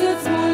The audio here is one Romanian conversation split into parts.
it's more.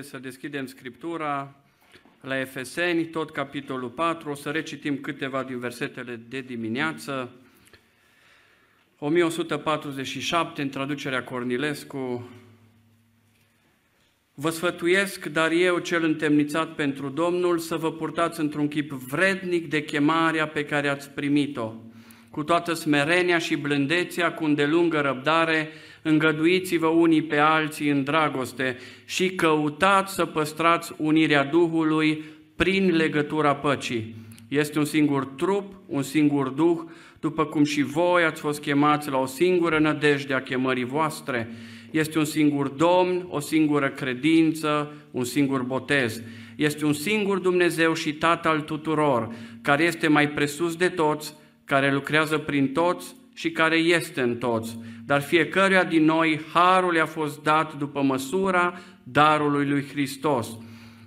Haideți să deschidem Scriptura la Efeseni, tot capitolul 4. O să recitim câteva din versetele de dimineață. 1147 în traducerea Cornilescu. Vă sfătuiesc, dar eu, cel întemnițat pentru Domnul, să vă purtați într-un chip vrednic de chemarea pe care ați primit-o. Cu toată smerenia și blândețea, cu îndelungă răbdare, îngăduiți-vă unii pe alții în dragoste și căutați să păstrați unirea Duhului prin legătura păcii. Este un singur trup, un singur Duh, după cum și voi ați fost chemați la o singură nădejde a chemării voastre. Este un singur Domn, o singură credință, un singur botez. Este un singur Dumnezeu și Tatăl tuturor, care este mai presus de toți, care lucrează prin toți și care este în toți. Dar fiecăruia din noi harul i-a fost dat după măsura darului lui Hristos.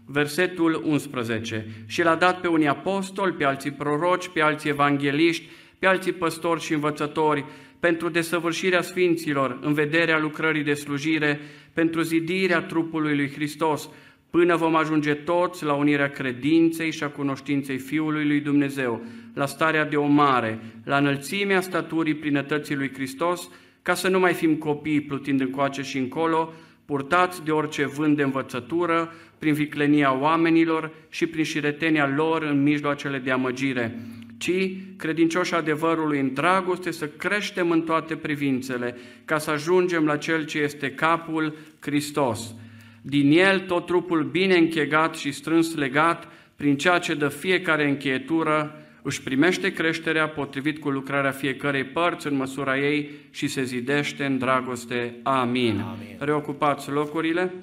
Versetul 11. Și l-a dat pe unii apostoli, pe alții proroci, pe alții evangeliști, pe alții păstori și învățători, pentru desăvârșirea sfinților, în vederea lucrării de slujire, pentru zidirea trupului lui Hristos, până vom ajunge toți la unirea credinței și a cunoștinței Fiului lui Dumnezeu, la starea de omare, la înălțimea staturii plinătății lui Hristos, ca să nu mai fim copii plutind încoace și încolo, purtați de orice vânt de învățătură, prin viclenia oamenilor și prin șiretenia lor în mijloacele de amăgire, ci credincioși adevărului în dragoste să creștem în toate privințele, ca să ajungem la Cel ce este capul, Hristos. Din El tot trupul bine închegat și strâns legat, prin ceea ce dă fiecare încheietură, își primește creșterea potrivit cu lucrarea fiecărei părți în măsura ei și se zidește în dragoste. Amin. Amin. Reocupați locurile.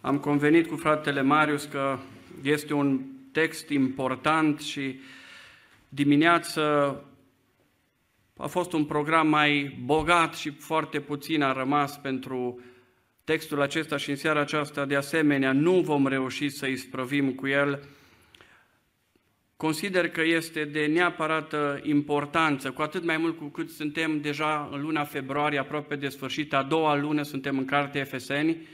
Am convenit cu fratele Marius că este un text important și dimineață a fost un program mai bogat și foarte puțin a rămas pentru textul acesta și în seara aceasta de asemenea nu vom reuși să isprăvim cu el. Consider că este de neapărată importanță, cu atât mai mult cu cât suntem deja în luna februarie, aproape de sfârșit, a doua lună suntem în cartea Efeseni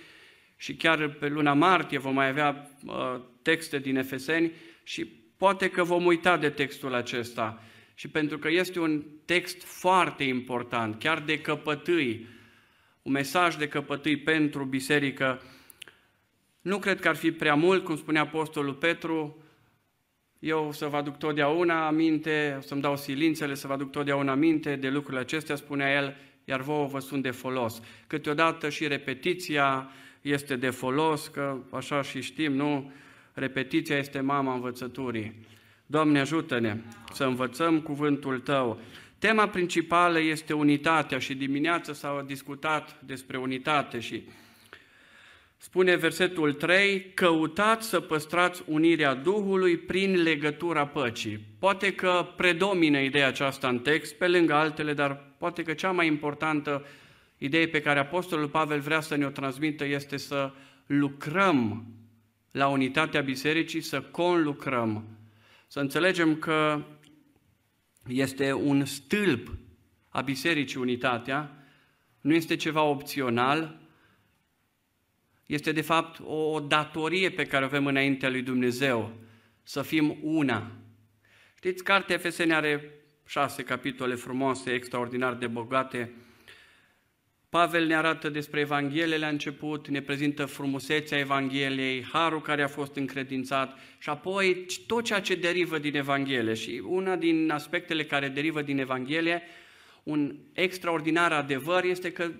și chiar pe luna martie vom mai avea uh, texte din Efeseni și poate că vom uita de textul acesta. Și pentru că este un text foarte important, chiar de căpătâi, un mesaj de căpătâi pentru biserică, nu cred că ar fi prea mult, cum spunea Apostolul Petru, eu o să vă aduc totdeauna aminte, o să-mi dau silințele să vă aduc totdeauna aminte de lucrurile acestea, spunea el, iar vouă vă sunt de folos. Câteodată și repetiția este de folos, că așa și știm, nu? Repetiția este mama învățăturii. Doamne, ajută-ne să învățăm cuvântul Tău. Tema principală este unitatea și dimineața s-a discutat despre unitate și spune versetul 3, căutați să păstrați unirea Duhului prin legătura păcii. Poate că predomină ideea aceasta în text, pe lângă altele, dar poate că cea mai importantă idee pe care Apostolul Pavel vrea să ne-o transmită este să lucrăm la unitatea bisericii, să conlucrăm, să înțelegem că este un stâlp a bisericii unitatea, nu este ceva opțional, este de fapt o datorie pe care o avem înaintea lui Dumnezeu, să fim una. Știți, cartea Efeseni are șase capitole frumoase, extraordinar de bogate, Pavel ne arată despre Evanghelie la început, ne prezintă frumusețea Evangheliei, harul care a fost încredințat și apoi tot ceea ce derivă din Evanghelie. Și una din aspectele care derivă din Evanghelie, un extraordinar adevăr este că,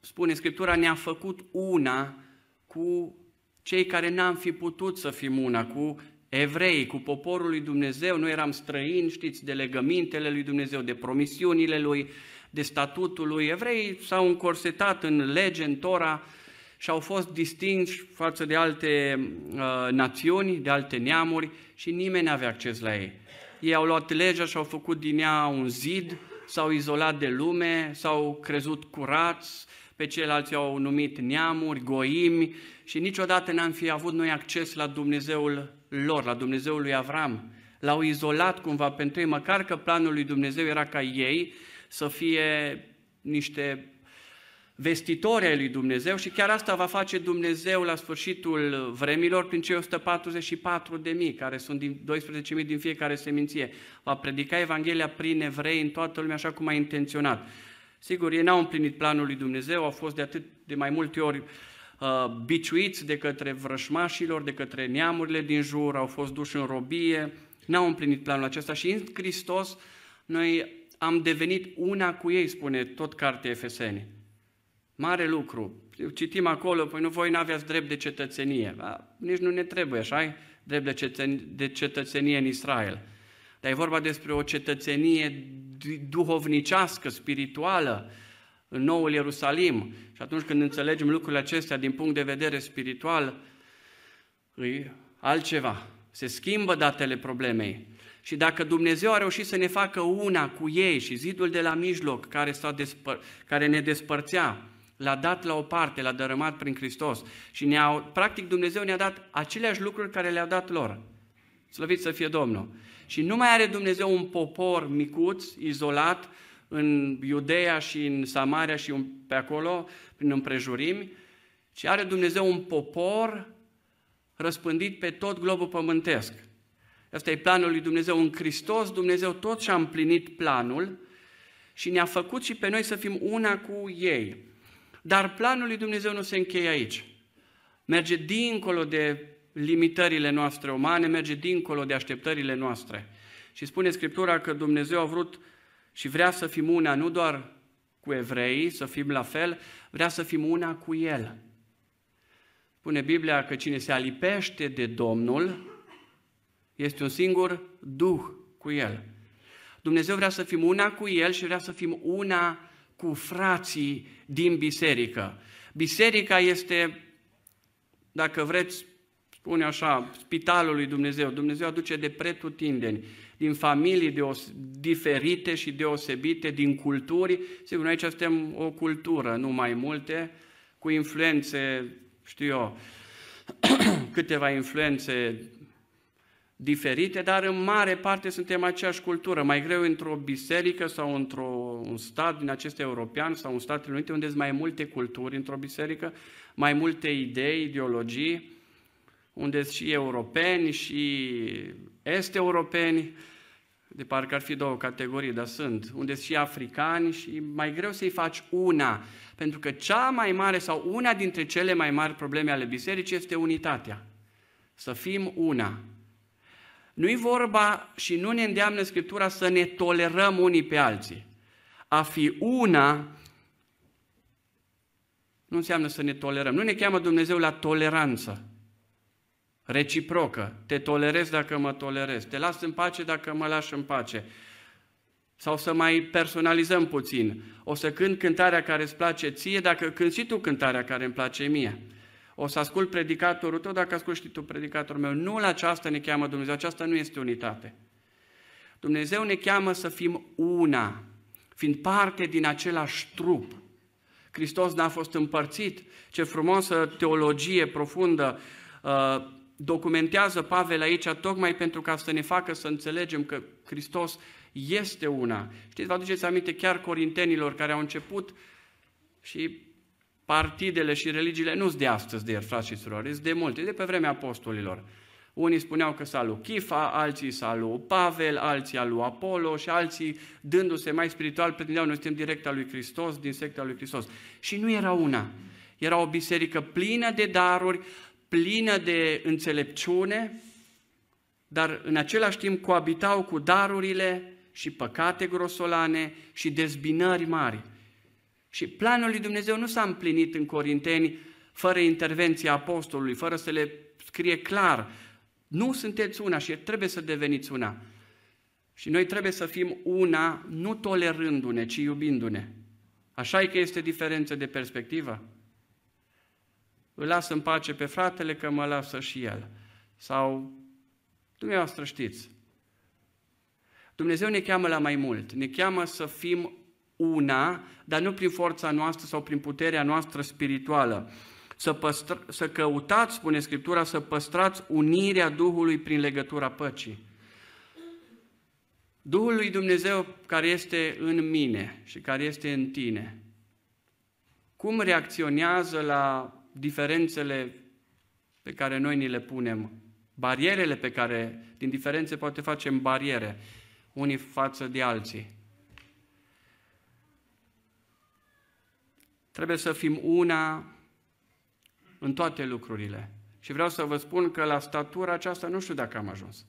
spune Scriptura, ne-a făcut una cu cei care n-am fi putut să fim una, cu evrei, cu poporul lui Dumnezeu. Noi eram străini, știți, de legămintele lui Dumnezeu, de promisiunile lui, de statutul lui. Evreii s-au încorsetat în lege, în Tora și au fost distinși față de alte uh, națiuni, de alte neamuri și nimeni nu avea acces la ei. Ei au luat legea și au făcut din ea un zid, s-au izolat de lume, s-au crezut curați, pe ceilalți au numit neamuri, goimi și niciodată n-am fi avut noi acces la Dumnezeul lor, la Dumnezeul lui Avram. L-au izolat cumva pentru ei, măcar că planul lui Dumnezeu era ca ei să fie niște vestitori ai lui Dumnezeu și chiar asta va face Dumnezeu la sfârșitul vremilor prin cei 144 de mii, care sunt din 12 mii din fiecare seminție. Va predica Evanghelia prin evrei în toată lumea așa cum a intenționat. Sigur, ei n-au împlinit planul lui Dumnezeu, au fost de atât de mai multe ori uh, biciuiți de către vrășmașilor, de către neamurile din jur, au fost duși în robie, n-au împlinit planul acesta și în Hristos noi am devenit una cu ei, spune tot cartea Efeseni. Mare lucru. Citim acolo, păi nu voi nu aveați drept de cetățenie. Da? Nici nu ne trebuie, așa Drept de, cetățenie, de cetățenie în Israel. Dar e vorba despre o cetățenie duhovnicească, spirituală, în noul Ierusalim. Și atunci când înțelegem lucrurile acestea din punct de vedere spiritual, e altceva. Se schimbă datele problemei. Și dacă Dumnezeu a reușit să ne facă una cu ei și zidul de la mijloc care, s-a despăr- care ne despărțea, l-a dat la o parte, l-a dărâmat prin Hristos și ne-a, practic Dumnezeu ne-a dat aceleași lucruri care le-a dat lor. Slăvit să fie Domnul. Și nu mai are Dumnezeu un popor micuț, izolat, în Iudeea și în Samaria și pe acolo, prin împrejurimi, ci are Dumnezeu un popor răspândit pe tot globul pământesc. Asta e planul lui Dumnezeu. În Hristos Dumnezeu tot și-a împlinit planul și ne-a făcut și pe noi să fim una cu ei. Dar planul lui Dumnezeu nu se încheie aici. Merge dincolo de limitările noastre umane, merge dincolo de așteptările noastre. Și spune Scriptura că Dumnezeu a vrut și vrea să fim una nu doar cu evreii, să fim la fel, vrea să fim una cu El. Spune Biblia că cine se alipește de Domnul este un singur Duh cu El. Dumnezeu vrea să fim una cu El și vrea să fim una cu frații din biserică. Biserica este, dacă vreți, spune așa, spitalul lui Dumnezeu. Dumnezeu aduce de pretutindeni, din familii deos- diferite și deosebite, din culturi. Sigur, aici suntem o cultură, nu mai multe, cu influențe, știu eu, câteva influențe diferite, dar în mare parte suntem aceeași cultură. Mai greu într-o biserică sau într-un stat din acest european sau un Statele Unite, unde sunt mai multe culturi într-o biserică, mai multe idei, ideologii, unde sunt și europeni și est-europeni, de parcă ar fi două categorii, dar sunt, unde sunt și africani și mai greu să-i faci una, pentru că cea mai mare sau una dintre cele mai mari probleme ale bisericii este unitatea. Să fim una. Nu-i vorba și nu ne îndeamnă Scriptura să ne tolerăm unii pe alții. A fi una nu înseamnă să ne tolerăm. Nu ne cheamă Dumnezeu la toleranță reciprocă. Te tolerez dacă mă tolerez. Te las în pace dacă mă lași în pace. Sau să mai personalizăm puțin. O să cânt cântarea care îți place ție dacă cânti și tu cântarea care îmi place mie. O să ascult predicatorul tău dacă ascult și tu predicatorul meu. Nu la aceasta ne cheamă Dumnezeu, aceasta nu este unitate. Dumnezeu ne cheamă să fim una, fiind parte din același trup. Hristos n-a fost împărțit. Ce frumoasă teologie profundă uh, documentează Pavel aici tocmai pentru ca să ne facă să înțelegem că Hristos este una. Știți, vă aduceți aminte chiar corintenilor care au început și partidele și religiile nu sunt de astăzi de el, frați și surori, sunt de multe, de pe vremea apostolilor. Unii spuneau că s-a lui Chifa, alții s-a lui Pavel, alții a lui Apollo și alții, dându-se mai spiritual, pretindeau noi suntem direct al lui Hristos, din secta lui Hristos. Și nu era una. Era o biserică plină de daruri, plină de înțelepciune, dar în același timp coabitau cu darurile și păcate grosolane și dezbinări mari. Și planul lui Dumnezeu nu s-a împlinit în Corinteni fără intervenția apostolului, fără să le scrie clar. Nu sunteți una și trebuie să deveniți una. Și noi trebuie să fim una, nu tolerându-ne, ci iubindu-ne. Așa e că este diferență de perspectivă îl las în pace pe fratele că mă lasă și el. Sau, dumneavoastră știți, Dumnezeu ne cheamă la mai mult, ne cheamă să fim una, dar nu prin forța noastră sau prin puterea noastră spirituală. Să, păstra, să căutați, spune Scriptura, să păstrați unirea Duhului prin legătura păcii. Duhul lui Dumnezeu care este în mine și care este în tine, cum reacționează la diferențele pe care noi ni le punem, barierele pe care, din diferențe poate facem bariere, unii față de alții. Trebuie să fim una în toate lucrurile. Și vreau să vă spun că la statura aceasta nu știu dacă am ajuns.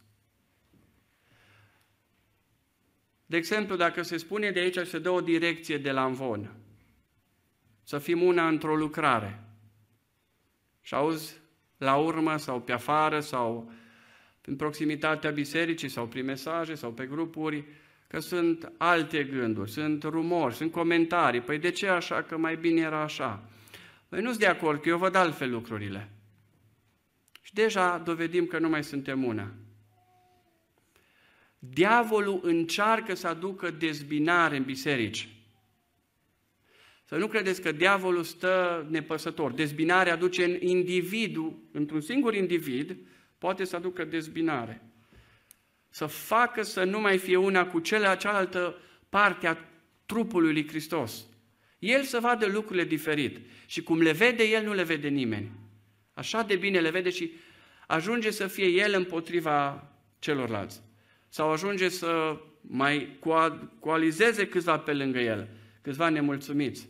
De exemplu, dacă se spune de aici, se dă o direcție de la învon, să fim una într-o lucrare, și auzi la urmă sau pe afară sau în proximitatea bisericii sau prin mesaje sau pe grupuri că sunt alte gânduri, sunt rumori, sunt comentarii. Păi de ce așa, că mai bine era așa? Păi nu sunt de acord, că eu văd altfel lucrurile. Și deja dovedim că nu mai suntem una. Diavolul încearcă să aducă dezbinare în biserici. Să nu credeți că diavolul stă nepăsător. Dezbinarea aduce în individul, într-un singur individ, poate să aducă dezbinare. Să facă să nu mai fie una cu cele, cealaltă parte a trupului lui Hristos. El să vadă lucrurile diferit. Și cum le vede el, nu le vede nimeni. Așa de bine le vede și ajunge să fie el împotriva celorlalți. Sau ajunge să mai coalizeze câțiva pe lângă el, câțiva nemulțumiți.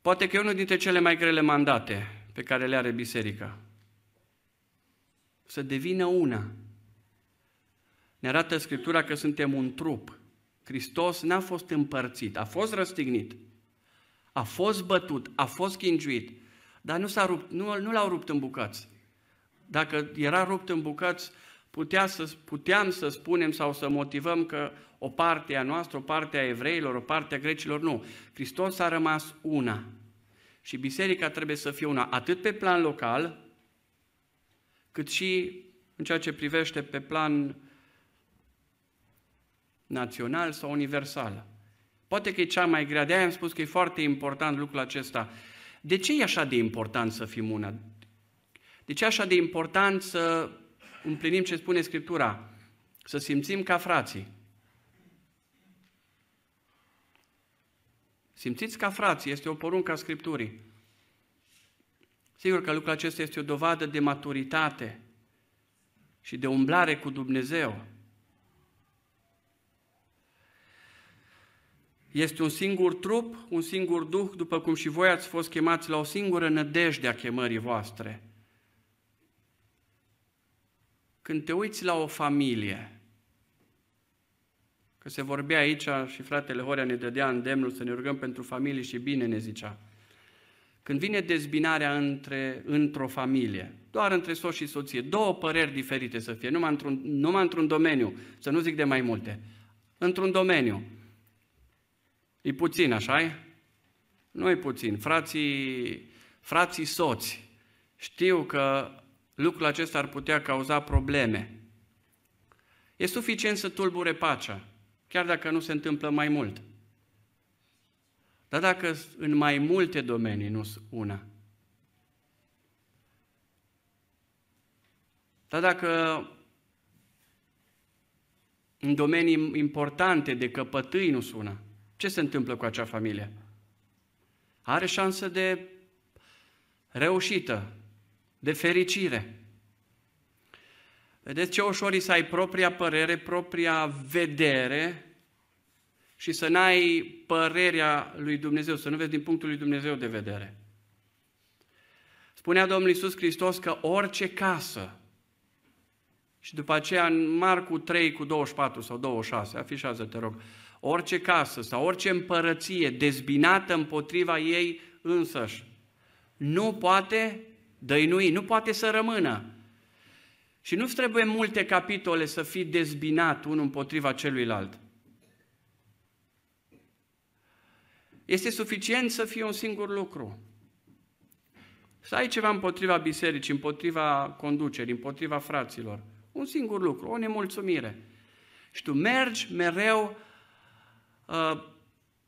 Poate că e unul dintre cele mai grele mandate pe care le are biserica. Să devină una. Ne arată Scriptura că suntem un trup. Hristos n-a fost împărțit, a fost răstignit, a fost bătut, a fost chingiuit, dar nu, s-a rupt, nu, nu l-au rupt în bucăți. Dacă era rupt în bucăți, putea să, puteam să spunem sau să motivăm că o parte a noastră, o parte a evreilor, o parte a grecilor, nu. Hristos a rămas una. Și biserica trebuie să fie una, atât pe plan local, cât și în ceea ce privește pe plan național sau universal. Poate că e cea mai grea, de-aia am spus că e foarte important lucrul acesta. De ce e așa de important să fim una? De ce e așa de important să împlinim ce spune Scriptura? Să simțim ca frații. Simțiți ca frații, este o poruncă a Scripturii. Sigur că lucrul acesta este o dovadă de maturitate și de umblare cu Dumnezeu. Este un singur trup, un singur duh, după cum și voi ați fost chemați la o singură nădejde a chemării voastre. Când te uiți la o familie, că se vorbea aici și fratele Horea ne dădea îndemnul să ne rugăm pentru familie și bine ne zicea. Când vine dezbinarea între, într-o familie, doar între soț și soție, două păreri diferite să fie, numai într-un, numai într-un domeniu, să nu zic de mai multe, într-un domeniu, E puțin, așa -i? Nu e puțin. Frații, frații soți știu că lucrul acesta ar putea cauza probleme. E suficient să tulbure pacea, chiar dacă nu se întâmplă mai mult. Dar dacă în mai multe domenii, nu una. Dar dacă în domenii importante de căpătâi nu sună, ce se întâmplă cu acea familie? Are șansă de reușită, de fericire. Vedeți ce ușor e să ai propria părere, propria vedere și să n-ai părerea lui Dumnezeu, să nu vezi din punctul lui Dumnezeu de vedere. Spunea Domnul Iisus Hristos că orice casă, și după aceea în Marcu 3 cu 24 sau 26, afișează, te rog, orice casă sau orice împărăție dezbinată împotriva ei însăși, nu poate dăinui, nu poate să rămână. Și nu trebuie multe capitole să fii dezbinat unul împotriva celuilalt. Este suficient să fie un singur lucru. Să ai ceva împotriva bisericii, împotriva conducerii, împotriva fraților. Un singur lucru, o nemulțumire. Și tu mergi mereu uh,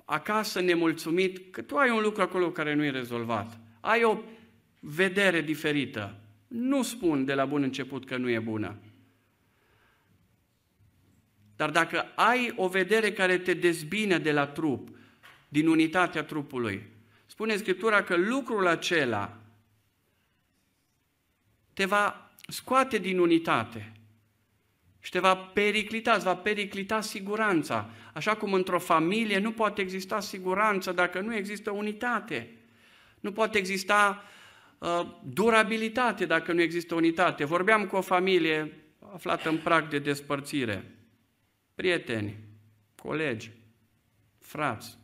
acasă nemulțumit, că tu ai un lucru acolo care nu e rezolvat. Ai o vedere diferită. Nu spun de la bun început că nu e bună. Dar dacă ai o vedere care te dezbine de la trup, din unitatea trupului, spune Scriptura că lucrul acela te va scoate din unitate și te va periclita, îți va periclita siguranța. Așa cum într-o familie nu poate exista siguranță dacă nu există unitate. Nu poate exista uh, durabilitate dacă nu există unitate. Vorbeam cu o familie aflată în prag de despărțire. Prieteni, colegi, frați.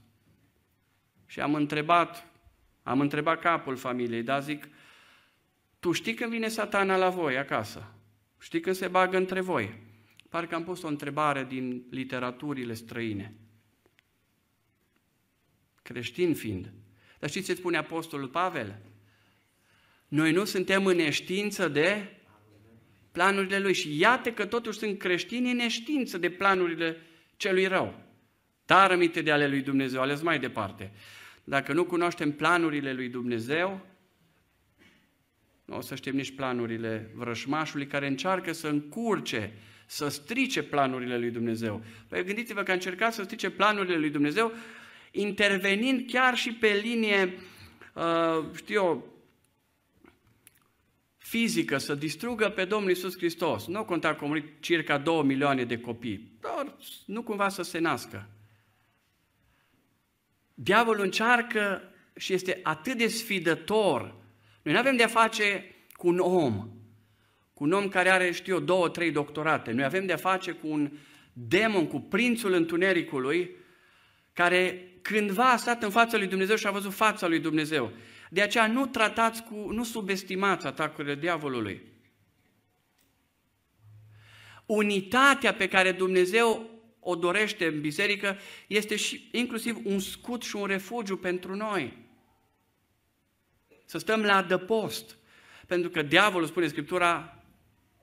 Și am întrebat, am întrebat capul familiei, dar zic, tu știi când vine satana la voi acasă? Știi când se bagă între voi? Parcă am pus o întrebare din literaturile străine. Creștin fiind. Dar știți ce spune Apostolul Pavel? Noi nu suntem în neștiință de planurile lui. Și iată că totuși sunt creștini în neștiință de planurile celui rău. tarămite de ale lui Dumnezeu, ales mai departe. Dacă nu cunoaștem planurile lui Dumnezeu, nu o să știm nici planurile vrășmașului care încearcă să încurce, să strice planurile lui Dumnezeu. Păi gândiți-vă că a încercat să strice planurile lui Dumnezeu, intervenind chiar și pe linie, uh, știu eu, fizică, să distrugă pe Domnul Isus Hristos. Nu conta că au murit circa 2 milioane de copii, doar nu cumva să se nască. Diavolul încearcă și este atât de sfidător. Noi nu avem de-a face cu un om, cu un om care are, știu eu, două, trei doctorate. Noi avem de-a face cu un demon, cu prințul întunericului, care cândva a stat în fața lui Dumnezeu și a văzut fața lui Dumnezeu. De aceea nu tratați cu, nu subestimați atacurile diavolului. Unitatea pe care Dumnezeu o dorește în biserică este și inclusiv un scut și un refugiu pentru noi. Să stăm la adăpost. Pentru că diavolul, spune Scriptura,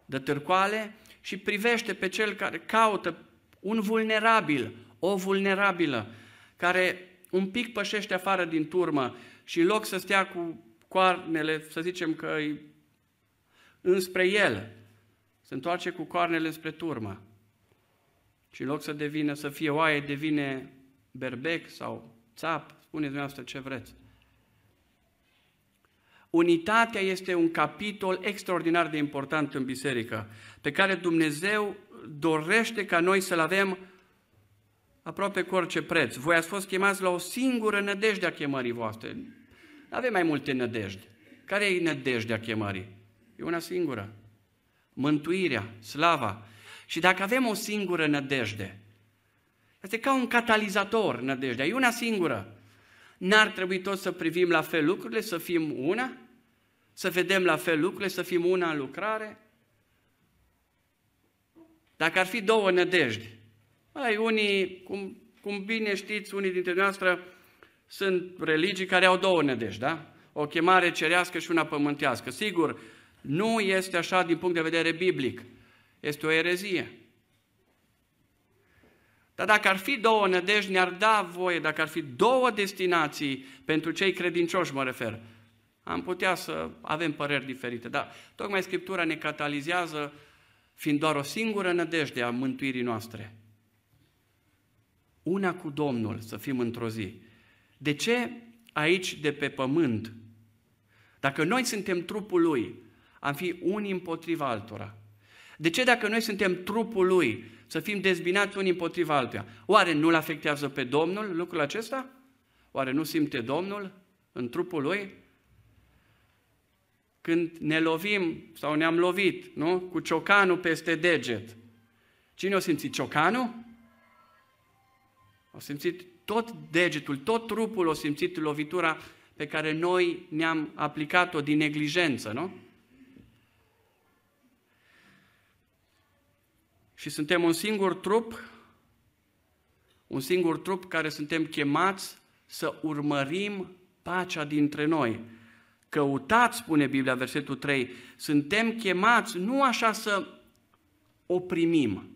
de târcoale și privește pe cel care caută un vulnerabil, o vulnerabilă, care un pic pășește afară din turmă și în loc să stea cu coarnele, să zicem că e înspre el, se întoarce cu coarnele spre turmă. Și în loc să devină, să fie oaie, devine berbec sau țap, spuneți dumneavoastră ce vreți. Unitatea este un capitol extraordinar de important în biserică, pe care Dumnezeu dorește ca noi să-l avem aproape cu orice preț. Voi ați fost chemați la o singură nădejde a chemării voastre. Nu avem mai multe nădejde. Care e nădejdea chemării? E una singură. Mântuirea, slava. Și dacă avem o singură nădejde, este ca un catalizator nădejdea, e una singură. N-ar trebui tot să privim la fel lucrurile, să fim una? Să vedem la fel lucrurile, să fim una în lucrare? Dacă ar fi două nădejdi, ai unii, cum, cum bine știți, unii dintre noastre sunt religii care au două nădejdi, da? O chemare cerească și una pământească. Sigur, nu este așa din punct de vedere biblic. Este o erezie. Dar dacă ar fi două nădejdi, ne-ar da voie, dacă ar fi două destinații pentru cei credincioși, mă refer, am putea să avem păreri diferite. Dar tocmai Scriptura ne catalizează fiind doar o singură nădejde a mântuirii noastre. Una cu Domnul, să fim într-o zi. De ce aici de pe pământ? Dacă noi suntem trupul Lui, am fi unii împotriva altora. De ce dacă noi suntem trupul Lui, să fim dezbinați unii împotriva altuia? Oare nu-L afectează pe Domnul lucrul acesta? Oare nu simte Domnul în trupul Lui? Când ne lovim sau ne-am lovit, nu? Cu ciocanul peste deget. Cine o simțit? Ciocanul? O simțit tot degetul, tot trupul o simțit lovitura pe care noi ne-am aplicat-o din neglijență, nu? Și suntem un singur trup, un singur trup care suntem chemați să urmărim pacea dintre noi. Căutați, spune Biblia, versetul 3, suntem chemați nu așa să o primim,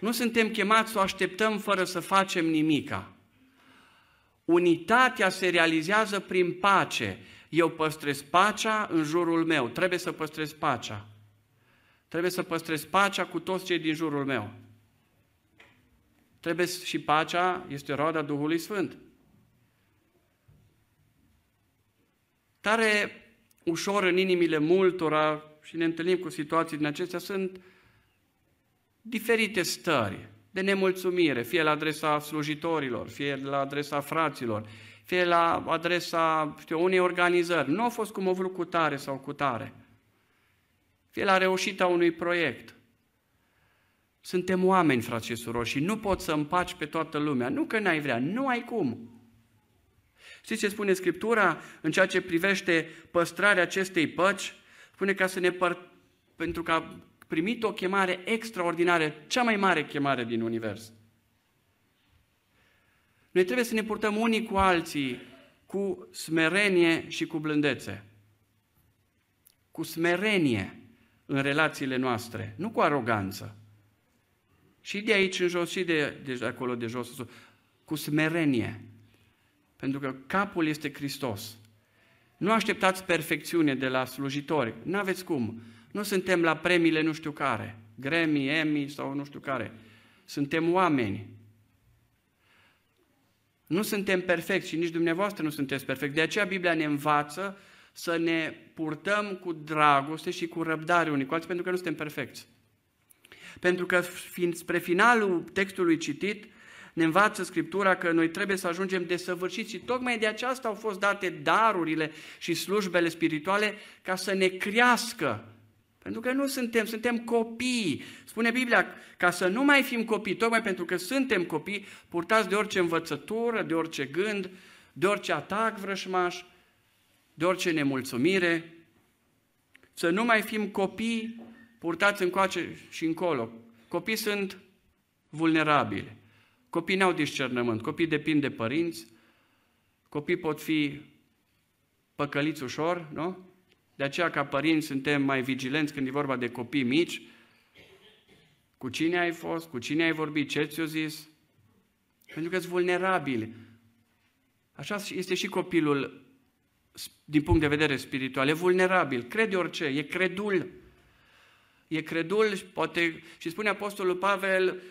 nu suntem chemați să o așteptăm fără să facem nimica. Unitatea se realizează prin pace. Eu păstrez pacea în jurul meu. Trebuie să păstrez pacea. Trebuie să păstrez pacea cu toți cei din jurul meu. Trebuie și pacea este roada Duhului Sfânt. Tare ușor în inimile multora și ne întâlnim cu situații din acestea sunt diferite stări de nemulțumire, fie la adresa slujitorilor, fie la adresa fraților, fie la adresa știu, unei organizări. Nu a fost cum o vrut cu tare sau cu tare. Fie la reușita unui proiect. Suntem oameni, frați și surori, și nu poți să împaci pe toată lumea. Nu că n-ai vrea, nu ai cum. Știți ce spune Scriptura în ceea ce privește păstrarea acestei păci? Spune ca să ne păr... pentru ca primit o chemare extraordinară, cea mai mare chemare din univers. Noi trebuie să ne purtăm unii cu alții cu smerenie și cu blândețe. Cu smerenie în relațiile noastre, nu cu aroganță. Și de aici în jos și de, de acolo de jos, cu smerenie. Pentru că capul este Hristos. Nu așteptați perfecțiune de la slujitori. Nu aveți cum. Nu suntem la premiile nu știu care. Grammy, Emmy sau nu știu care. Suntem oameni. Nu suntem perfecti și nici dumneavoastră nu sunteți perfecti. De aceea Biblia ne învață să ne purtăm cu dragoste și cu răbdare unii cu alții, pentru că nu suntem perfecți. Pentru că fiind spre finalul textului citit, ne învață Scriptura că noi trebuie să ajungem desăvârșiți și tocmai de aceasta au fost date darurile și slujbele spirituale ca să ne crească. Pentru că nu suntem, suntem copii. Spune Biblia, ca să nu mai fim copii, tocmai pentru că suntem copii, purtați de orice învățătură, de orice gând, de orice atac vrășmaș, de orice nemulțumire, să nu mai fim copii purtați încoace și încolo. Copii sunt vulnerabili. Copii n-au discernământ, copii depind de părinți, copii pot fi păcăliți ușor, nu? De aceea, ca părinți, suntem mai vigilenți când e vorba de copii mici. Cu cine ai fost? Cu cine ai vorbit? Ce ți-o zis? Pentru că sunt vulnerabili. Așa este și copilul din punct de vedere spiritual. E vulnerabil, crede orice, e credul. E credul, poate, și spune Apostolul Pavel,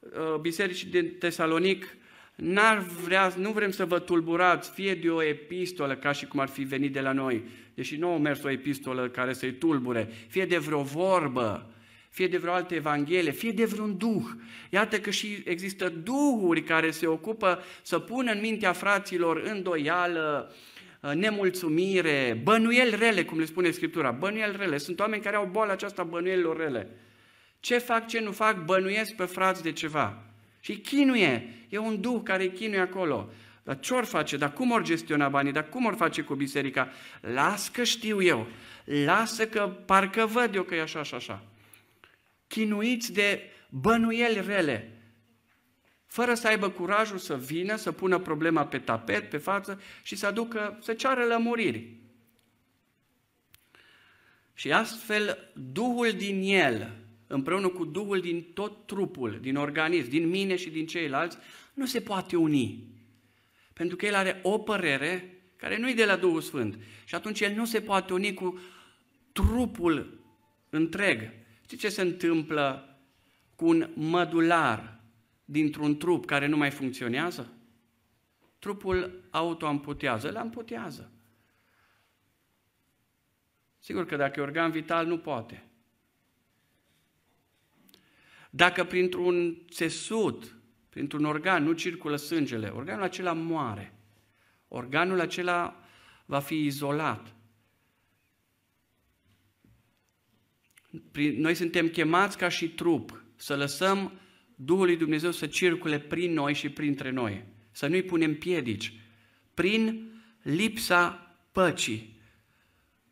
uh, bisericii din Tesalonic, N-ar vrea, nu vrem să vă tulburați, fie de o epistolă, ca și cum ar fi venit de la noi, deși nu a mers o epistolă care să-i tulbure, fie de vreo vorbă, fie de vreo altă evanghelie, fie de vreun duh. Iată că și există duhuri care se ocupă să pună în mintea fraților îndoială, Uh, nemulțumire, bănuieli rele, cum le spune Scriptura, bănuieli rele. Sunt oameni care au boala aceasta bănuielilor rele. Ce fac, ce nu fac, bănuiesc pe frați de ceva. Și chinuie, e un duh care chinuie acolo. Dar ce or face? Dar cum or gestiona banii? Dar cum or face cu biserica? Las că știu eu. Lasă că parcă văd eu că e așa și așa. Chinuiți de bănuieli rele fără să aibă curajul să vină, să pună problema pe tapet, pe față și să aducă, să ceară lămuriri. Și astfel, Duhul din el, împreună cu Duhul din tot trupul, din organism, din mine și din ceilalți, nu se poate uni. Pentru că el are o părere care nu e de la Duhul Sfânt. Și atunci el nu se poate uni cu trupul întreg. Știți ce se întâmplă cu un mădular dintr-un trup care nu mai funcționează? Trupul autoamputează, îl amputează. Sigur că dacă e organ vital, nu poate. Dacă printr-un țesut, printr-un organ nu circulă sângele, organul acela moare. Organul acela va fi izolat. Noi suntem chemați ca și trup să lăsăm Duhul lui Dumnezeu să circule prin noi și printre noi. Să nu-i punem piedici. Prin lipsa păcii.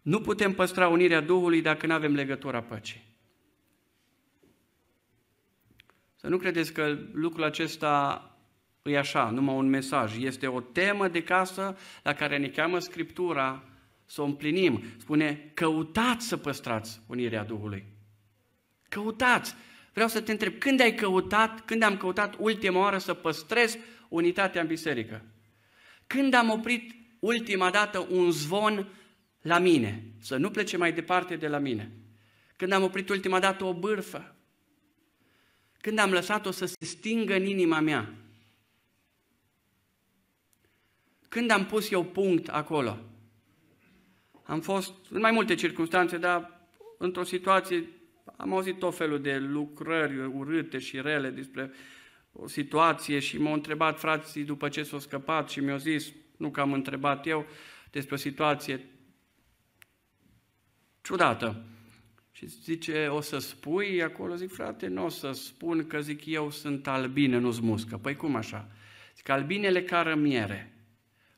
Nu putem păstra unirea Duhului dacă nu avem legătura păcii. Să nu credeți că lucrul acesta e așa, numai un mesaj. Este o temă de casă la care ne cheamă Scriptura să o împlinim. Spune, căutați să păstrați unirea Duhului. Căutați! Vreau să te întreb, când ai căutat, când am căutat ultima oară să păstrez unitatea în biserică? Când am oprit ultima dată un zvon la mine, să nu plece mai departe de la mine? Când am oprit ultima dată o bârfă? Când am lăsat-o să se stingă în inima mea? Când am pus eu punct acolo? Am fost în mai multe circunstanțe, dar într-o situație am auzit tot felul de lucrări urâte și rele despre o situație și m-au întrebat frații după ce s-au scăpat și mi-au zis, nu că am întrebat eu, despre o situație ciudată. Și zice, o să spui acolo? Zic, frate, nu o să spun că zic eu sunt albine, nu-s muscă. Păi cum așa? Zic, albinele cară miere,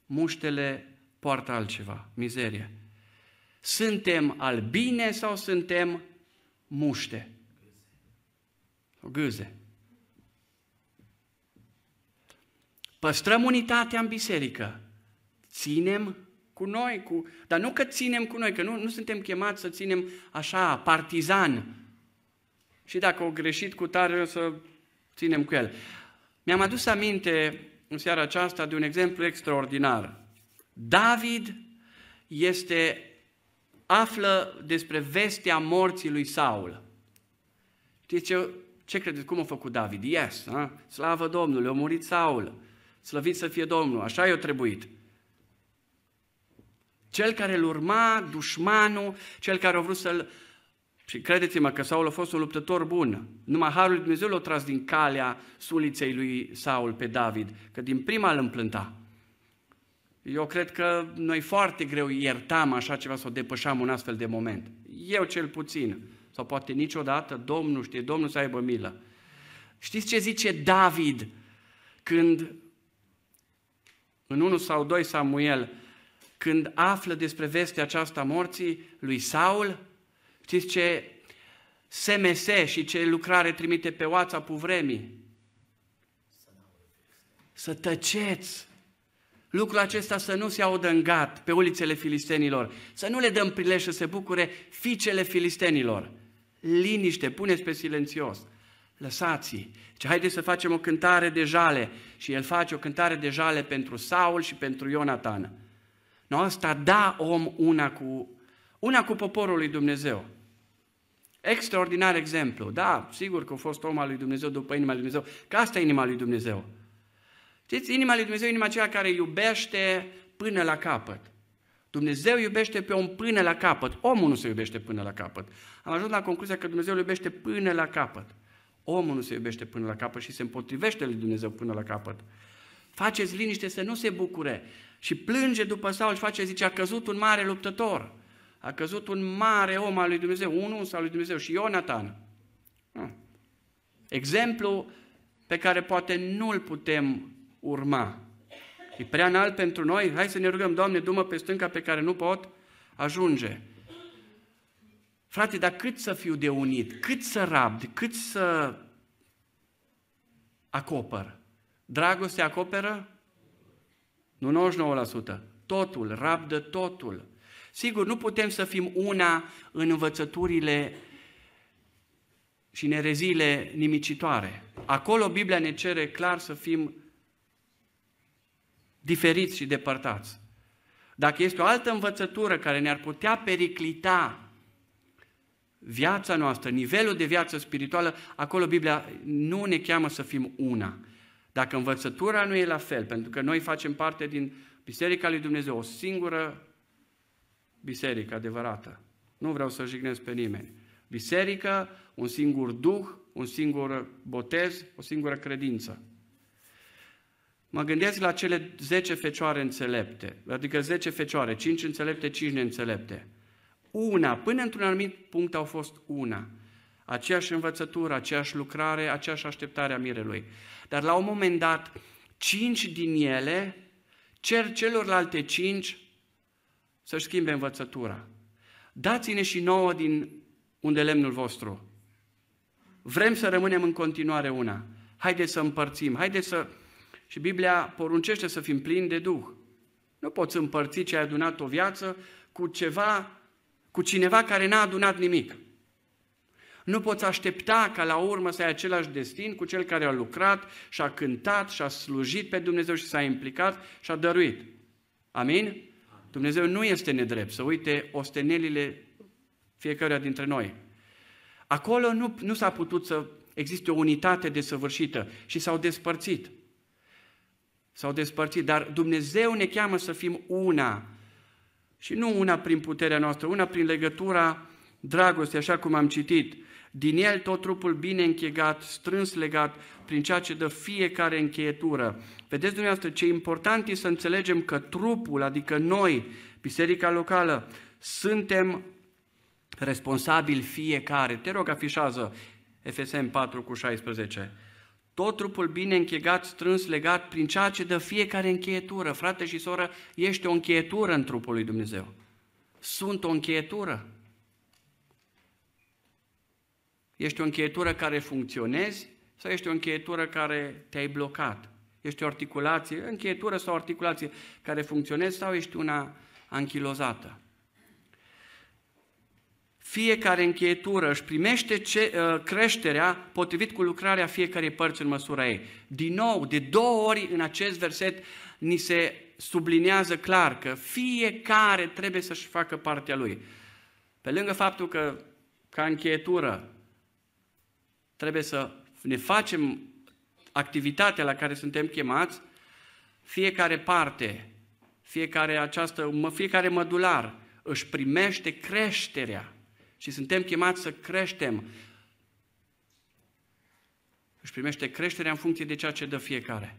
muștele poartă altceva, mizerie. Suntem albine sau suntem muște. O gâze. Păstrăm unitatea în biserică. Ținem cu noi, cu... dar nu că ținem cu noi, că nu, nu suntem chemați să ținem așa, partizan. Și dacă o greșit cu tare, o să ținem cu el. Mi-am adus aminte în seara aceasta de un exemplu extraordinar. David este, află despre vestea morții lui Saul. Știți ce, ce credeți? Cum a făcut David? Yes, ha? slavă Domnului, a murit Saul. Slăvit să fie Domnul, așa i-a trebuit. Cel care îl urma, dușmanul, cel care a vrut să-l... Și credeți-mă că Saul a fost un luptător bun. Numai Harul lui Dumnezeu l-a tras din calea suliței lui Saul pe David, că din prima îl împlânta. Eu cred că noi foarte greu iertam așa ceva sau depășam un astfel de moment. Eu cel puțin, sau poate niciodată, Domnul știe, Domnul să aibă milă. Știți ce zice David când în 1 sau 2 Samuel, când află despre vestea aceasta morții lui Saul, știți ce SMS și ce lucrare trimite pe WhatsApp-ul vremii? Să tăceți! Lucrul acesta să nu se audă în gat pe ulițele filistenilor, să nu le dăm prilej să se bucure fiicele filistenilor. Liniște, puneți pe silențios. Lăsați-i. Ce haideți să facem o cântare de jale. Și el face o cântare de jale pentru Saul și pentru Ionatan. Nu, asta da om una cu, una cu poporul lui Dumnezeu. Extraordinar exemplu. Da, sigur că a fost om al lui Dumnezeu după inima lui Dumnezeu, că asta e inima lui Dumnezeu. Știți, inima lui Dumnezeu e inima aceea care iubește până la capăt. Dumnezeu iubește pe om până la capăt. Omul nu se iubește până la capăt. Am ajuns la concluzia că Dumnezeu îl iubește până la capăt. Omul nu se iubește până la capăt și se împotrivește lui Dumnezeu până la capăt. Faceți liniște să nu se bucure. Și plânge după Saul și face, zice, a căzut un mare luptător. A căzut un mare om al lui Dumnezeu, unul al lui Dumnezeu și Ionatan. Ah. Exemplu pe care poate nu-l putem urma. E prea înalt pentru noi? Hai să ne rugăm, Doamne, dumă pe stânca pe care nu pot ajunge. Frate, dar cât să fiu de unit, cât să rabd, cât să acopăr? Dragoste acoperă? Nu 99%. Totul, rabdă totul. Sigur, nu putem să fim una în învățăturile și nerezile nimicitoare. Acolo Biblia ne cere clar să fim diferiți și depărtați. Dacă este o altă învățătură care ne-ar putea periclita viața noastră, nivelul de viață spirituală, acolo Biblia nu ne cheamă să fim una. Dacă învățătura nu e la fel, pentru că noi facem parte din Biserica lui Dumnezeu, o singură biserică adevărată. Nu vreau să jignesc pe nimeni. Biserică, un singur duh, un singur botez, o singură credință. Mă gândesc la cele 10 fecioare înțelepte, adică 10 fecioare, 5 înțelepte, 5 neînțelepte. Una, până într-un anumit punct au fost una. Aceeași învățătură, aceeași lucrare, aceeași așteptare a mirelui. Dar la un moment dat, cinci din ele cer celorlalte cinci să-și schimbe învățătura. Dați-ne și nouă din unde lemnul vostru. Vrem să rămânem în continuare una. Haideți să împărțim, haideți să... Și Biblia poruncește să fim plini de Duh. Nu poți împărți ce ai adunat o viață cu ceva, cu cineva care n-a adunat nimic. Nu poți aștepta ca la urmă să ai același destin cu cel care a lucrat și a cântat și a slujit pe Dumnezeu și s-a implicat și a dăruit. Amin? Dumnezeu nu este nedrept să uite ostenelile fiecăruia dintre noi. Acolo nu, nu s-a putut să existe o unitate desăvârșită și s-au despărțit. S-au despărțit, dar Dumnezeu ne cheamă să fim una. Și nu una prin puterea noastră, una prin legătura dragostei, așa cum am citit. Din el tot trupul bine închegat, strâns legat, prin ceea ce dă fiecare încheietură. Vedeți dumneavoastră, ce important e să înțelegem că trupul, adică noi, biserica locală, suntem responsabili fiecare. Te rog, afișează FSM 4 cu 16. Tot trupul bine închegat, strâns, legat, prin ceea ce dă fiecare încheietură. Frate și soră, ești o încheietură în trupul lui Dumnezeu. Sunt o încheietură. Ești o încheietură care funcționezi sau ești o încheietură care te-ai blocat? Ești o articulație, încheietură sau articulație care funcționezi sau ești una anchilozată? Fiecare încheietură își primește ce, uh, creșterea potrivit cu lucrarea fiecarei părți în măsura ei. Din nou, de două ori în acest verset ni se subliniază clar că fiecare trebuie să-și facă partea lui. Pe lângă faptul că, ca încheietură, trebuie să ne facem activitatea la care suntem chemați, fiecare parte, fiecare, această, fiecare mădular își primește creșterea și suntem chemați să creștem. Își primește creșterea în funcție de ceea ce dă fiecare.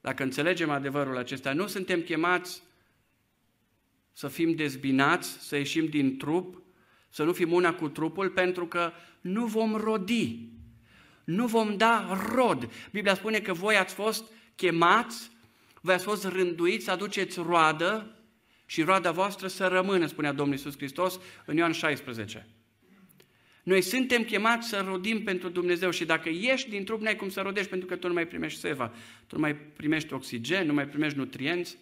Dacă înțelegem adevărul acesta, nu suntem chemați să fim dezbinați, să ieșim din trup, să nu fim una cu trupul, pentru că nu vom rodi, nu vom da rod. Biblia spune că voi ați fost chemați, voi ați fost rânduiți să aduceți roadă și roada voastră să rămână, spunea Domnul Iisus Hristos în Ioan 16. Noi suntem chemați să rodim pentru Dumnezeu și dacă ieși din trup, n-ai cum să rodești pentru că tu nu mai primești seva, tu nu mai primești oxigen, nu mai primești nutrienți.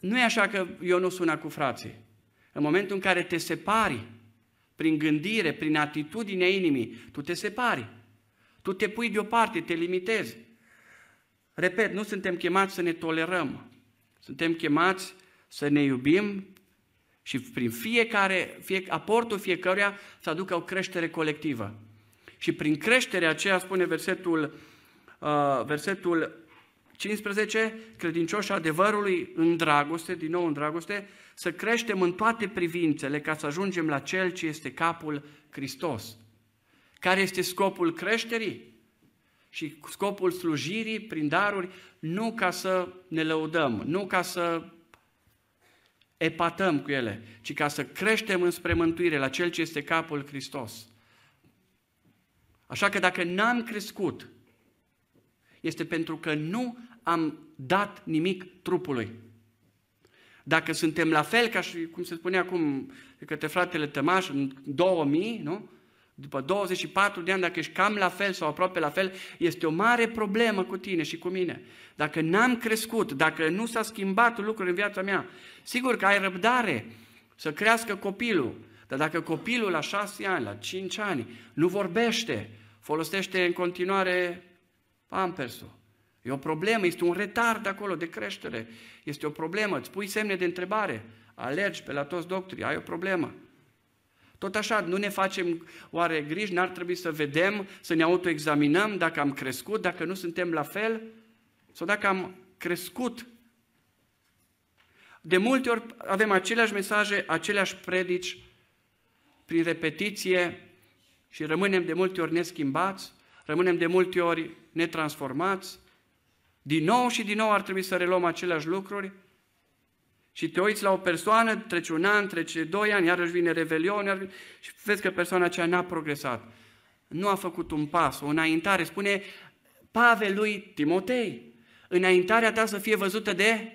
Nu e așa că eu nu sun cu frații. În momentul în care te separi, prin gândire, prin atitudinea inimii, tu te separi. Tu te pui deoparte, te limitezi. Repet, nu suntem chemați să ne tolerăm. Suntem chemați să ne iubim și prin fiecare, fie, aportul fiecăruia să aducă o creștere colectivă. Și prin creșterea aceea, spune versetul, uh, versetul 15, credincioși adevărului în dragoste, din nou în dragoste, să creștem în toate privințele ca să ajungem la Cel ce este capul Hristos. Care este scopul creșterii? Și scopul slujirii prin daruri, nu ca să ne lăudăm, nu ca să epatăm cu ele, ci ca să creștem înspre mântuire la Cel ce este capul Hristos. Așa că dacă n-am crescut, este pentru că nu am dat nimic trupului. Dacă suntem la fel ca și, cum se spune acum de către fratele Tămaș, în 2000, nu? După 24 de ani, dacă ești cam la fel sau aproape la fel, este o mare problemă cu tine și cu mine. Dacă n-am crescut, dacă nu s-a schimbat lucruri în viața mea, sigur că ai răbdare să crească copilul, dar dacă copilul la șase ani, la cinci ani, nu vorbește, folosește în continuare pampersul, E o problemă, este un retard acolo de creștere. Este o problemă, îți pui semne de întrebare, alergi pe la toți doctorii, ai o problemă. Tot așa, nu ne facem oare griji, n-ar trebui să vedem, să ne autoexaminăm dacă am crescut, dacă nu suntem la fel, sau dacă am crescut. De multe ori avem aceleași mesaje, aceleași predici, prin repetiție și rămânem de multe ori neschimbați, rămânem de multe ori netransformați, din nou și din nou ar trebui să reluăm aceleași lucruri și te uiți la o persoană, trece un an, trece doi ani, iarăși vine revelion, iarăși vine... și vezi că persoana aceea n-a progresat. Nu a făcut un pas, o înaintare. Spune Pavel lui Timotei, înaintarea ta să fie văzută de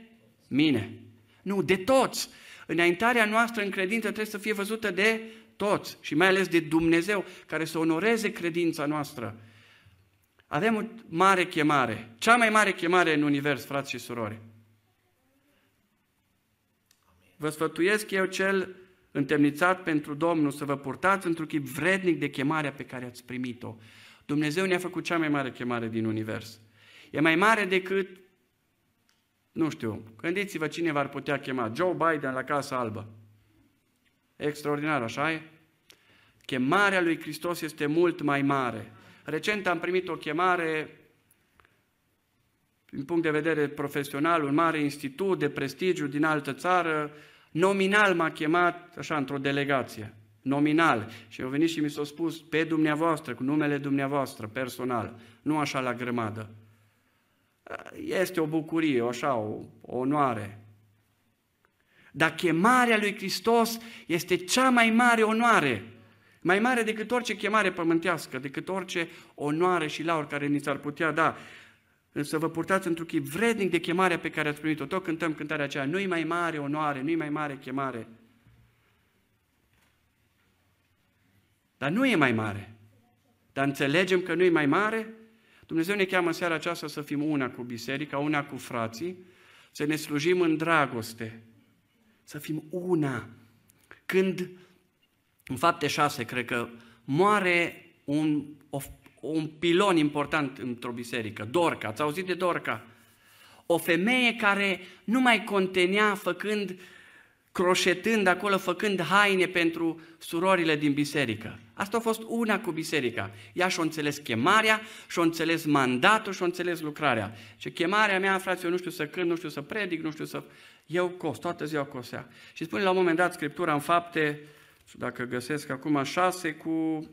mine. Nu, de toți. Înaintarea noastră în credință trebuie să fie văzută de toți și mai ales de Dumnezeu, care să onoreze credința noastră. Avem o mare chemare, cea mai mare chemare în univers, frați și surori. Vă sfătuiesc eu cel întemnițat pentru Domnul să vă purtați într-un chip vrednic de chemarea pe care ați primit-o. Dumnezeu ne-a făcut cea mai mare chemare din univers. E mai mare decât, nu știu, gândiți-vă cine v-ar putea chema, Joe Biden la Casa Albă. Extraordinar, așa e? Chemarea lui Hristos este mult mai mare. Recent am primit o chemare din punct de vedere profesional, un mare institut de prestigiu din altă țară, nominal m-a chemat așa într-o delegație, nominal. Și au venit și mi s-a spus pe dumneavoastră, cu numele dumneavoastră, personal, nu așa la grămadă. Este o bucurie, așa, o, o onoare. Dar chemarea lui Hristos este cea mai mare onoare mai mare decât orice chemare pământească, decât orice onoare și laur care ni s-ar putea da. Însă vă purtați într-un chip vrednic de chemarea pe care ați primit-o. Tot cântăm cântarea aceea, nu-i mai mare onoare, nu-i mai mare chemare. Dar nu e mai mare. Dar înțelegem că nu e mai mare? Dumnezeu ne cheamă în seara aceasta să fim una cu biserica, una cu frații, să ne slujim în dragoste, să fim una când, în fapte 6, cred că moare un, o, un pilon important într-o biserică, Dorca. Ați auzit de Dorca? O femeie care nu mai contenea făcând, croșetând acolo, făcând haine pentru surorile din biserică. Asta a fost una cu biserica. Ea și-a înțeles chemarea, și-a înțeles mandatul, și-a înțeles lucrarea. Și chemarea mea, frate, eu nu știu să cânt, nu știu să predic, nu știu să... Eu cos, toată ziua cosea. Și spune la un moment dat Scriptura în fapte, dacă găsesc acum șase cu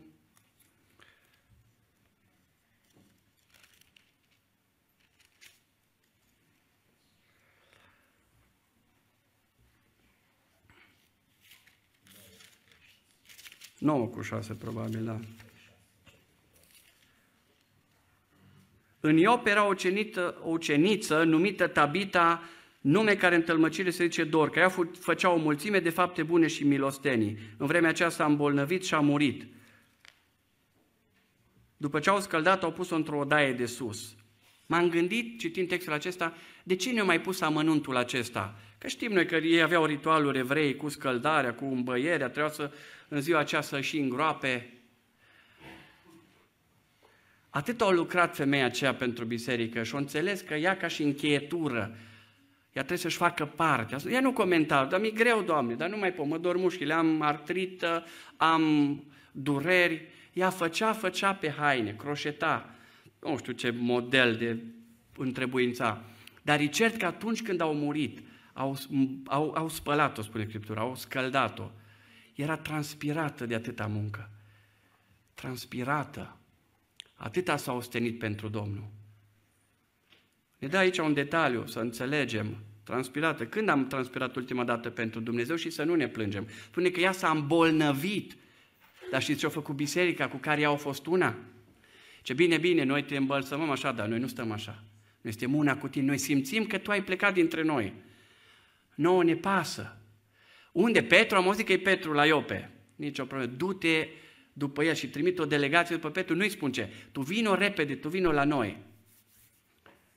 9 cu 6 probabil, da. În Iop era o, uceniță, o uceniță numită Tabita, nume care în tălmăcire se zice Dorca. Ea făcea o mulțime de fapte bune și milostenii. În vremea aceasta a îmbolnăvit și a murit. După ce au scăldat, au pus-o într-o odaie de sus. M-am gândit, citind textul acesta, de ce ne-au mai pus amănuntul acesta? Că știm noi că ei aveau ritualuri evrei cu scăldarea, cu îmbăierea, trebuia să în ziua aceasta și îngroape. Atât au lucrat femeia aceea pentru biserică și au înțeles că ea ca și încheietură, ea trebuie să-și facă parte. Ea nu comenta, dar mi-e greu, Doamne, dar nu mai pot, mă dor mușchile, am artrită, am dureri. Ea făcea, făcea pe haine, croșeta, nu știu ce model de întrebuința. Dar e cert că atunci când au murit, au, au, au spălat-o, spune Scriptura, au scăldat-o. Era transpirată de atâta muncă. Transpirată. Atâta s-a ostenit pentru Domnul. Ne dă aici un detaliu, să înțelegem. Transpirată. Când am transpirat ultima dată pentru Dumnezeu și să nu ne plângem? Spune că ea s-a îmbolnăvit. Dar știți ce a făcut biserica cu care ea a fost una? Ce bine, bine, noi te îmbălsămăm așa, dar noi nu stăm așa. Noi suntem una cu tine, noi simțim că tu ai plecat dintre noi. Nouă ne pasă. Unde Petru? Am auzit că e Petru la Iope. Nici o problemă. Du-te după el și trimit o delegație după Petru. Nu-i spun ce. Tu vino repede, tu vino la noi.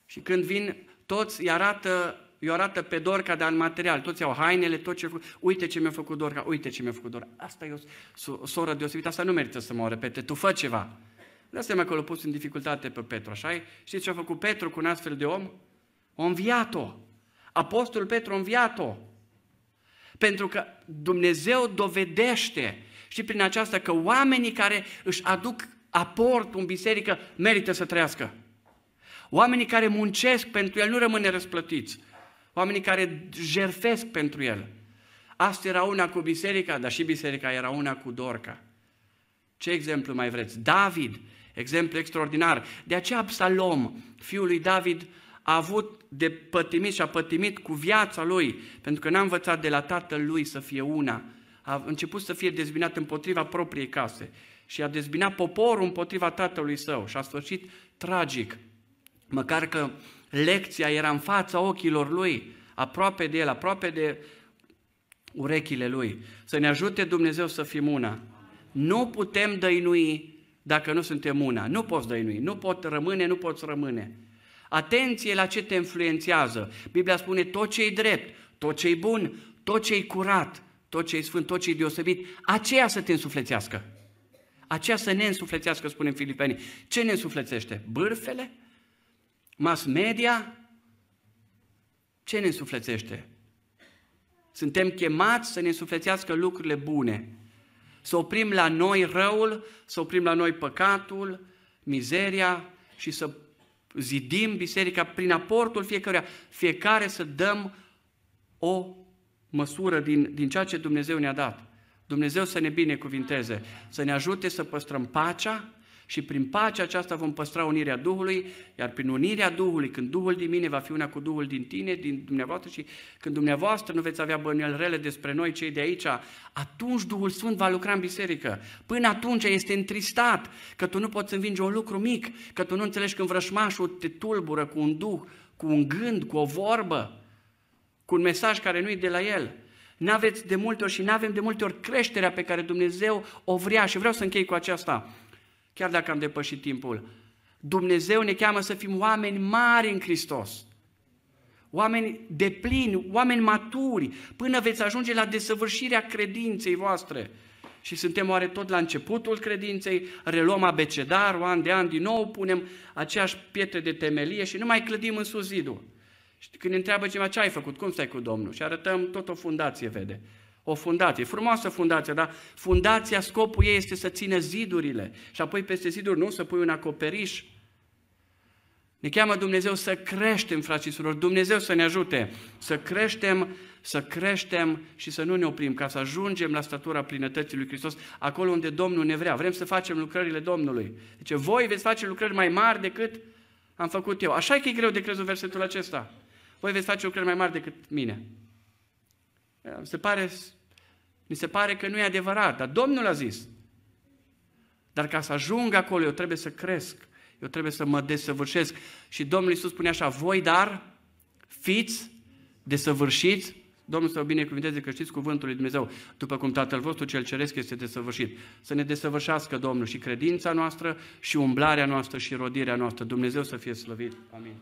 Și când vin, toți îi arată, îi arată pe Dorca, dar în material. Toți au hainele, tot ce Uite ce mi-a făcut Dorca, uite ce mi-a făcut Dorca. Asta e o, o soră deosebită, asta nu merită să mă repete. Tu fă ceva. Dă seama că l-a pus în dificultate pe Petru, așa -i? Știți ce a făcut Petru cu un astfel de om? O înviat-o. Apostolul Petru a înviat-o. Pentru că Dumnezeu dovedește și prin aceasta că oamenii care își aduc aport în biserică merită să trăiască. Oamenii care muncesc pentru El nu rămâne răsplătiți. Oamenii care jerfesc pentru El. Asta era una cu biserica, dar și biserica era una cu Dorca. Ce exemplu mai vreți? David, exemplu extraordinar. De aceea Absalom, fiul lui David, a avut de pătimit și a pătimit cu viața lui, pentru că n-a învățat de la tatăl lui să fie una. A început să fie dezbinat împotriva propriei case și a dezbinat poporul împotriva tatălui său și a sfârșit tragic. Măcar că lecția era în fața ochilor lui, aproape de el, aproape de urechile lui. Să ne ajute Dumnezeu să fim una. Nu putem dăinui dacă nu suntem una. Nu poți dăinui, nu pot rămâne, nu poți rămâne. Atenție la ce te influențează. Biblia spune tot ce e drept, tot ce e bun, tot ce e curat, tot ce e sfânt, tot ce e deosebit, aceea să te însuflețească. Aceea să ne însuflețească, spune în Filipeni. Ce ne însuflețește? Bârfele? Mass media? Ce ne însuflețește? Suntem chemați să ne însuflețească lucrurile bune. Să oprim la noi răul, să oprim la noi păcatul, mizeria și să zidim biserica prin aportul fiecăruia, fiecare să dăm o măsură din, din ceea ce Dumnezeu ne-a dat. Dumnezeu să ne binecuvinteze, să ne ajute să păstrăm pacea, și prin pacea aceasta vom păstra unirea Duhului, iar prin unirea Duhului, când Duhul din mine va fi una cu Duhul din tine, din dumneavoastră și când dumneavoastră nu veți avea bănuieli rele despre noi cei de aici, atunci Duhul Sfânt va lucra în biserică. Până atunci este întristat că tu nu poți învinge un lucru mic, că tu nu înțelegi când vrășmașul te tulbură cu un duh, cu un gând, cu o vorbă, cu un mesaj care nu e de la el. N-aveți de multe ori și n-avem de multe ori creșterea pe care Dumnezeu o vrea și vreau să închei cu aceasta chiar dacă am depășit timpul. Dumnezeu ne cheamă să fim oameni mari în Hristos. oameni deplini, oameni maturi, până veți ajunge la desăvârșirea credinței voastre. Și suntem oare tot la începutul credinței, reluăm abecedarul an de an, din nou punem aceeași pietre de temelie și nu mai clădim în sus zidul. Și când ne întreabă cineva ce ai făcut, cum stai cu Domnul? Și arătăm tot o fundație, vede. O fundație, frumoasă fundație, dar fundația, scopul ei este să țină zidurile și apoi peste ziduri nu să pui un acoperiș. Ne cheamă Dumnezeu să creștem, frații și surori, Dumnezeu să ne ajute să creștem, să creștem și să nu ne oprim, ca să ajungem la statura plinătății lui Hristos, acolo unde Domnul ne vrea. Vrem să facem lucrările Domnului. Deci voi veți face lucrări mai mari decât am făcut eu. Așa e că e greu de crezut versetul acesta. Voi veți face lucrări mai mari decât mine. Mi se pare, mi se pare că nu e adevărat, dar Domnul a zis. Dar ca să ajung acolo, eu trebuie să cresc, eu trebuie să mă desăvârșesc. Și Domnul Iisus spune așa, voi dar fiți desăvârșiți, Domnul să vă binecuvinteze că știți cuvântul lui Dumnezeu, după cum Tatăl vostru cel Ceresc este desăvârșit. Să ne desăvârșească Domnul și credința noastră, și umblarea noastră, și rodirea noastră. Dumnezeu să fie slăvit. Amin.